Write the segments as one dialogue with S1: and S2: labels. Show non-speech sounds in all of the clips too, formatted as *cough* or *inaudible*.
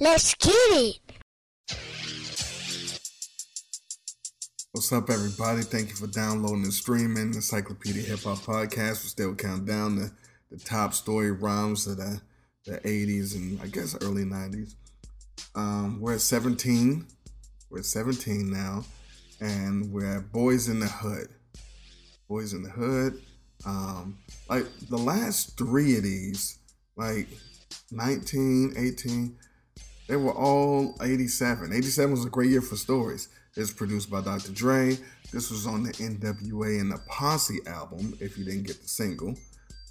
S1: Let's get it.
S2: What's up, everybody? Thank you for downloading and streaming Encyclopedia Hip Hop Podcast. We're still counting down the, the top story rhymes of the, the 80s and I guess early 90s. Um, we're at 17. We're at 17 now, and we're at Boyz-N The Hood. Boyz-N The Hood. Um, like the last three of these, like 19, 18, they were all 87. 87 was a great year for stories. It's produced by Dr. Dre. This was on the NWA and the Posse album, if you didn't get the single.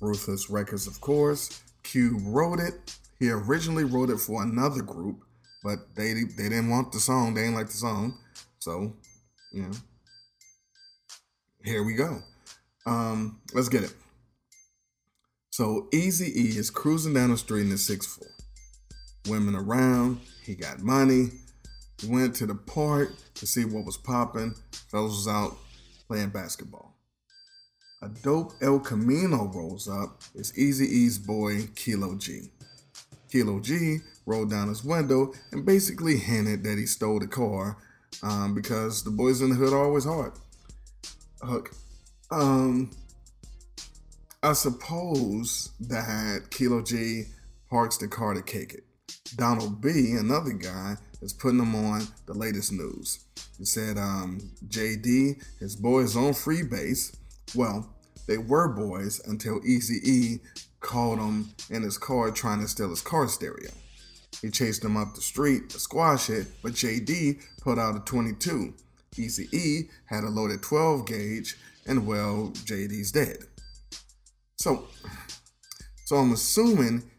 S2: Ruthless Records, of course. Cube wrote it. He originally wrote it for another group, but they they didn't want the song. They didn't like the song. So, you know, here we go. Um, let's get it. So Easy E is cruising down the street in the 6 4. Women around, he got money. Went to the park to see what was popping. Fellas was out playing basketball. A dope El Camino rolls up. It's Eazy-E's boy, Kilo G. Kilo G rolled down his window and basically hinted that he stole the car um, because the boys in the hood are always hard. Hook. Um, I suppose that Kilo G parks the car to kick it. Donald B, another guy, is putting him on the latest news. He said um, JD, his boys on free base. Well, they were boys until Easy E called him in his car trying to steal his car stereo. He chased him up the street to squash it, but JD put out a 22. Easy E had a loaded 12 gauge, and well, JD's dead. So, so I'm assuming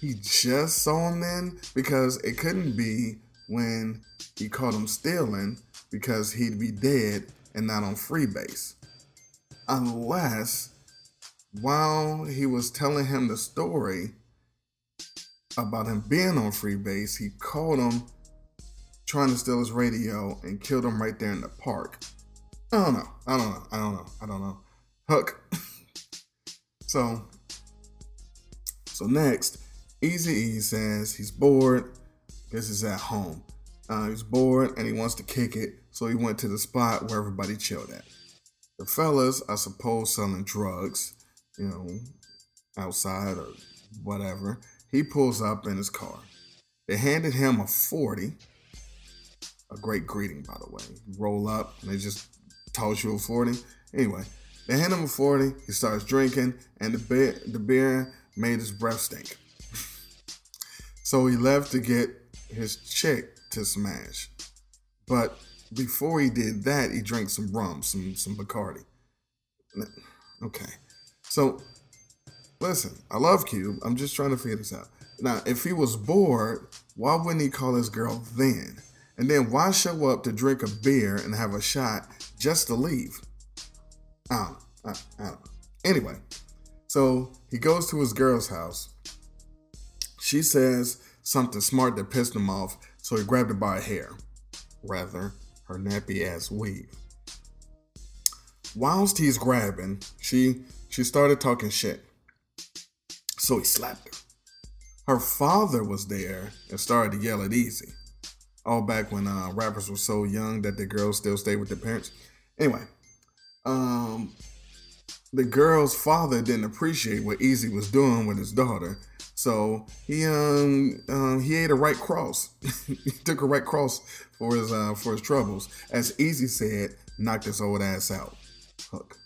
S2: he just saw him then because it couldn't be when he caught him stealing because he'd be dead and not on Freebase. Unless while he was telling him the story about him being on Freebase, he caught him trying to steal his radio and killed him right there in the park. I don't know. I don't know. I don't know. I don't know. Hook. *laughs* so, so next, Easy E says he's bored. This is at home. Uh, he's bored and he wants to kick it, so he went to the spot where everybody chilled at. The fellas, I suppose, selling drugs, you know, outside or whatever. He pulls up in his car. They handed him a 40. A great greeting, by the way. Roll up and they just toss you a 40. Anyway, they hand him a 40. He starts drinking, and the beer, the beer made his breath stink. *laughs* So he left to get his chick to smash. But before he did that, he drank some rum, some some Bacardi. Okay. So listen, I love Cube. I'm just trying to figure this out. Now, if he was bored, why wouldn't he call his girl then? And then why show up to drink a beer and have a shot just to leave? I don't. I, I don't. Anyway, so he goes to his girl's house she says something smart that pissed him off, so he grabbed her by her hair, rather, her nappy ass weave. Whilst he's grabbing, she she started talking shit. So he slapped her. Her father was there and started to yell at Eazy. All back when uh, rappers were so young that the girls still stayed with their parents. Anyway, um, the girl's father didn't appreciate what Eazy was doing with his daughter so he um, um he ate a right cross. *laughs* he took a right cross for his uh for his troubles. As Eazy said, knocked his old ass out. Hook.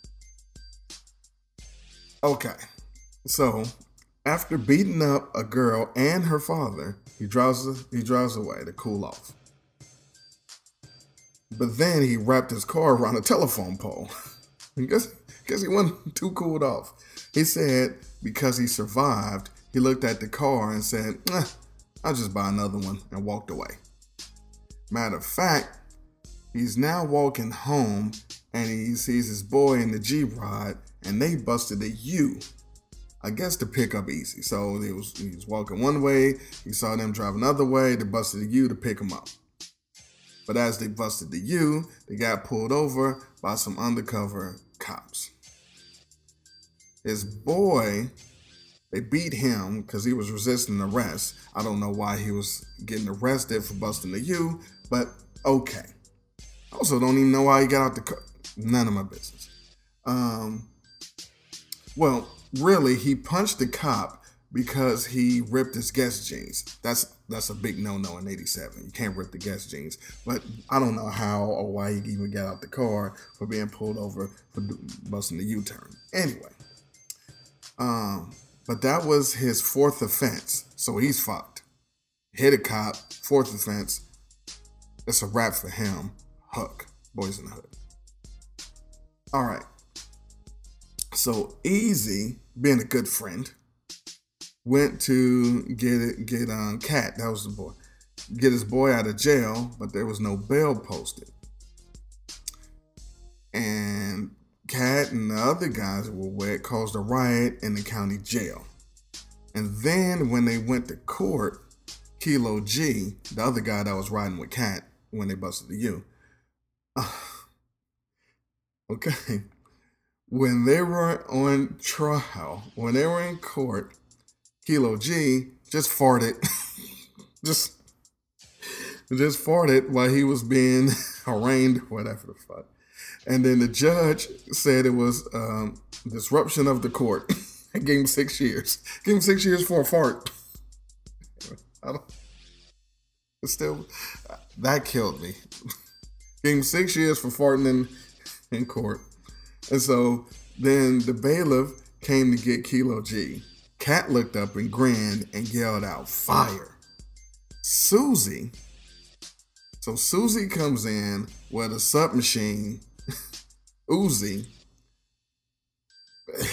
S2: Okay. So after beating up a girl and her father, he drives he drives away to cool off. But then he wrapped his car around a telephone pole. *laughs* guess, guess he wasn't *laughs* too cooled off. He said because he survived, he looked at the car and said, eh, I'll just buy another one and walked away. Matter of fact, he's now walking home and he sees his boy in the G Rod and they busted a U. I guess to pick up Eazy. So he was he was walking one way, he saw them drive another way, they busted a U to pick him up. But as they busted the U, they got pulled over by some undercover cops. his boy, they beat him because he was resisting arrest. I don't know why he was getting arrested for busting the U, but okay. Also, don't even know why he got out the car. None of my business. Um, well, really, he punched the cop because he ripped his Guess jeans. That's that's a big no-no in 87. You can't rip the Guess jeans. But I don't know how or why he even got out the car for being pulled over for busting the U-turn. Anyway. Um, but that was his fourth offense. So he's fucked. Hit a cop, fourth offense. It's a wrap for him. Hook. Boyz-N The Hood. All right. So Eazy, being a good friend, went to get it, get um Cat, that was the boy, get his boy out of jail, but there was no bail posted. And Cat and the other guys were wet caused a riot in the county jail. And then when they went to court, Kilo G, the other guy that was riding with Cat when they busted the U. Uh, *sighs* okay. When they were on trial, when they were in court, Kilo G just farted. *laughs* just just farted while he was being *laughs* arraigned, whatever the fuck. And then the judge said it was um, disruption of the court. *laughs* Gave him six years. Gave him six years for a fart. I don't, still, that killed me. gave him six years for farting in, in court. And so then the bailiff came to get Kilo G. Cat looked up and grinned and yelled out, Fire. Susie. So Susie comes in with a submachine, *laughs* Uzi, *sighs*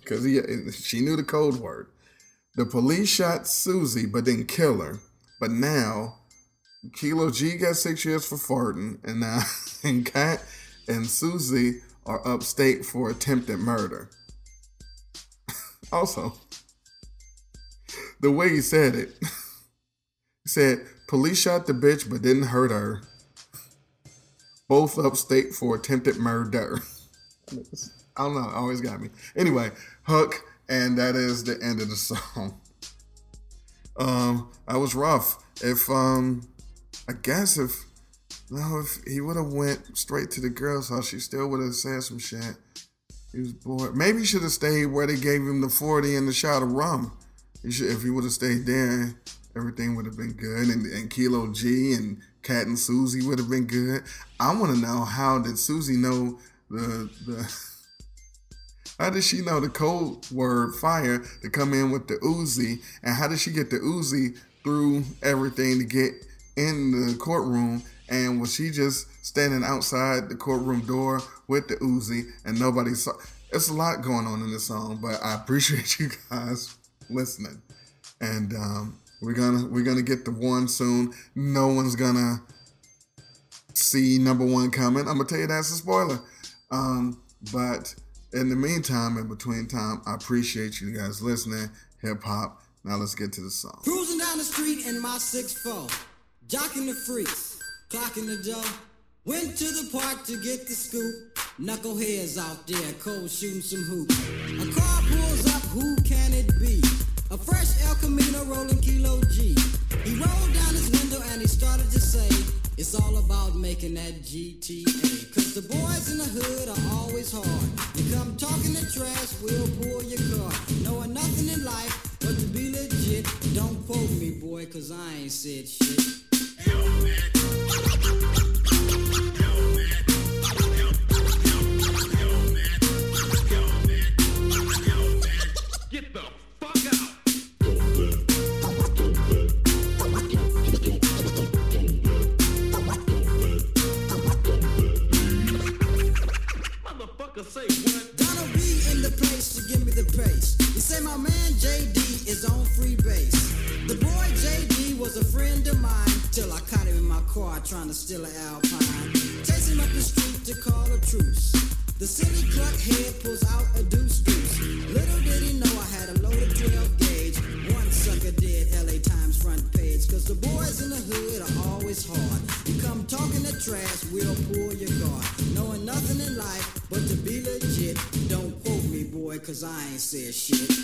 S2: because she knew the code word. The police shot Susie but didn't kill her. But now, Kilo G got six years for farting, and now *laughs* and Cat and Susie are upstate for attempted murder. Also, the way he said it. *laughs* he said, police shot the bitch but didn't hurt her. Both upstate for attempted murder. *laughs* I don't know, always got me. Anyway, Hook, and that is the end of the song. *laughs* Um, I was rough. If um I guess if no, if he would have went straight to the girl's house, she still would have said some shit. He was bored. Maybe he should have stayed where they gave him the 40 and the shot of rum. He should, if he would have stayed there, everything would have been good. And, and Kilo G and Cat and Susie would have been good. I want to know how did Susie know the the *laughs* how did she know the code word fire to come in with the Uzi? And how did she get the Uzi through everything to get in the courtroom? And was she just standing outside the courtroom door with the Uzi and nobody saw? It's a lot going on in this song, but I appreciate *laughs* you guys listening. And um, we're gonna we're gonna get the one soon. No one's gonna see number one coming. I'm gonna tell you that's a spoiler. Um, but in the meantime, in between time, I appreciate you guys listening. Hip hop. Now let's get to the song.
S1: Cruising down the street in my six four, jocking the freaks, clocking the dough. Went to the park to get the scoop. Knuckleheads out there, cold shooting some hoops. A car pulls up, who can it be? A fresh El Camino rolling Kilo G. He rolled down his window and he started to say, It's all about making that GTA. Cause the boys in the hood are always hard. You come talking the trash, we'll pull your car. Knowing nothing in life but to be legit. Don't quote me, boy, cause I ain't said shit. was still an Alpine. Chasing up the street to call a truce. The city clerk head pulls out a deuce deuce. Little did he know I had a loaded 12 gauge. One sucker did LA Times front page. Cause the boys in the hood are always hard. You come talking to trash, we'll pull your guard. Knowing nothing in life but to be legit. Don't quote me, boy, cause I ain't said shit.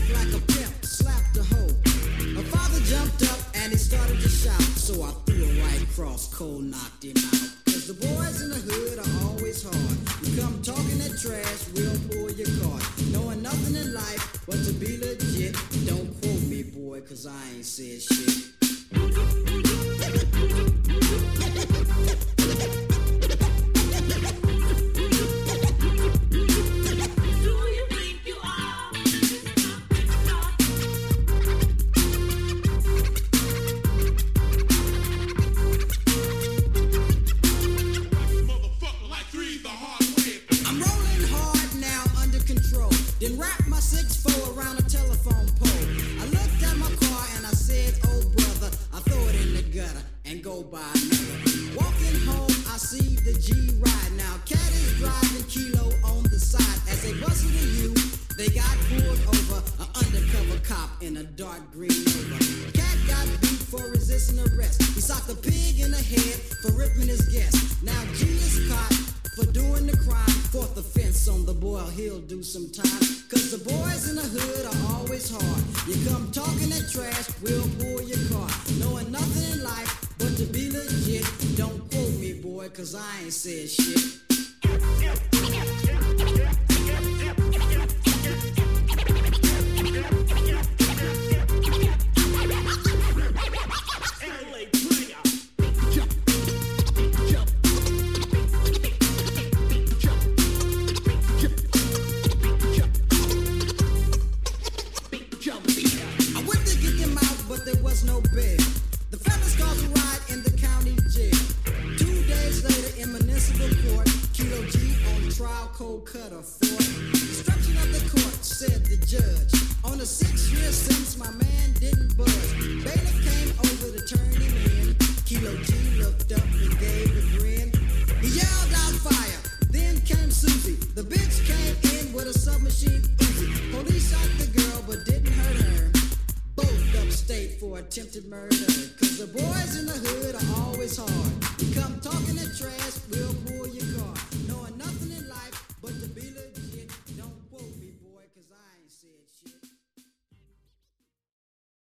S1: by. Walking home, I see the G ride. Now, Cat is driving Kilo on the side. As they bustle to you, they got pulled over. An undercover cop in a dark green Nova. Cat got beat for resisting arrest. He socked a pig in the head for ripping his Guess. Now, G is caught for doing the crime. Fourth offense on the boy, he'll do some time. Cause the boys in the hood are always hard. You come talking that trash, we'll pull. said shit.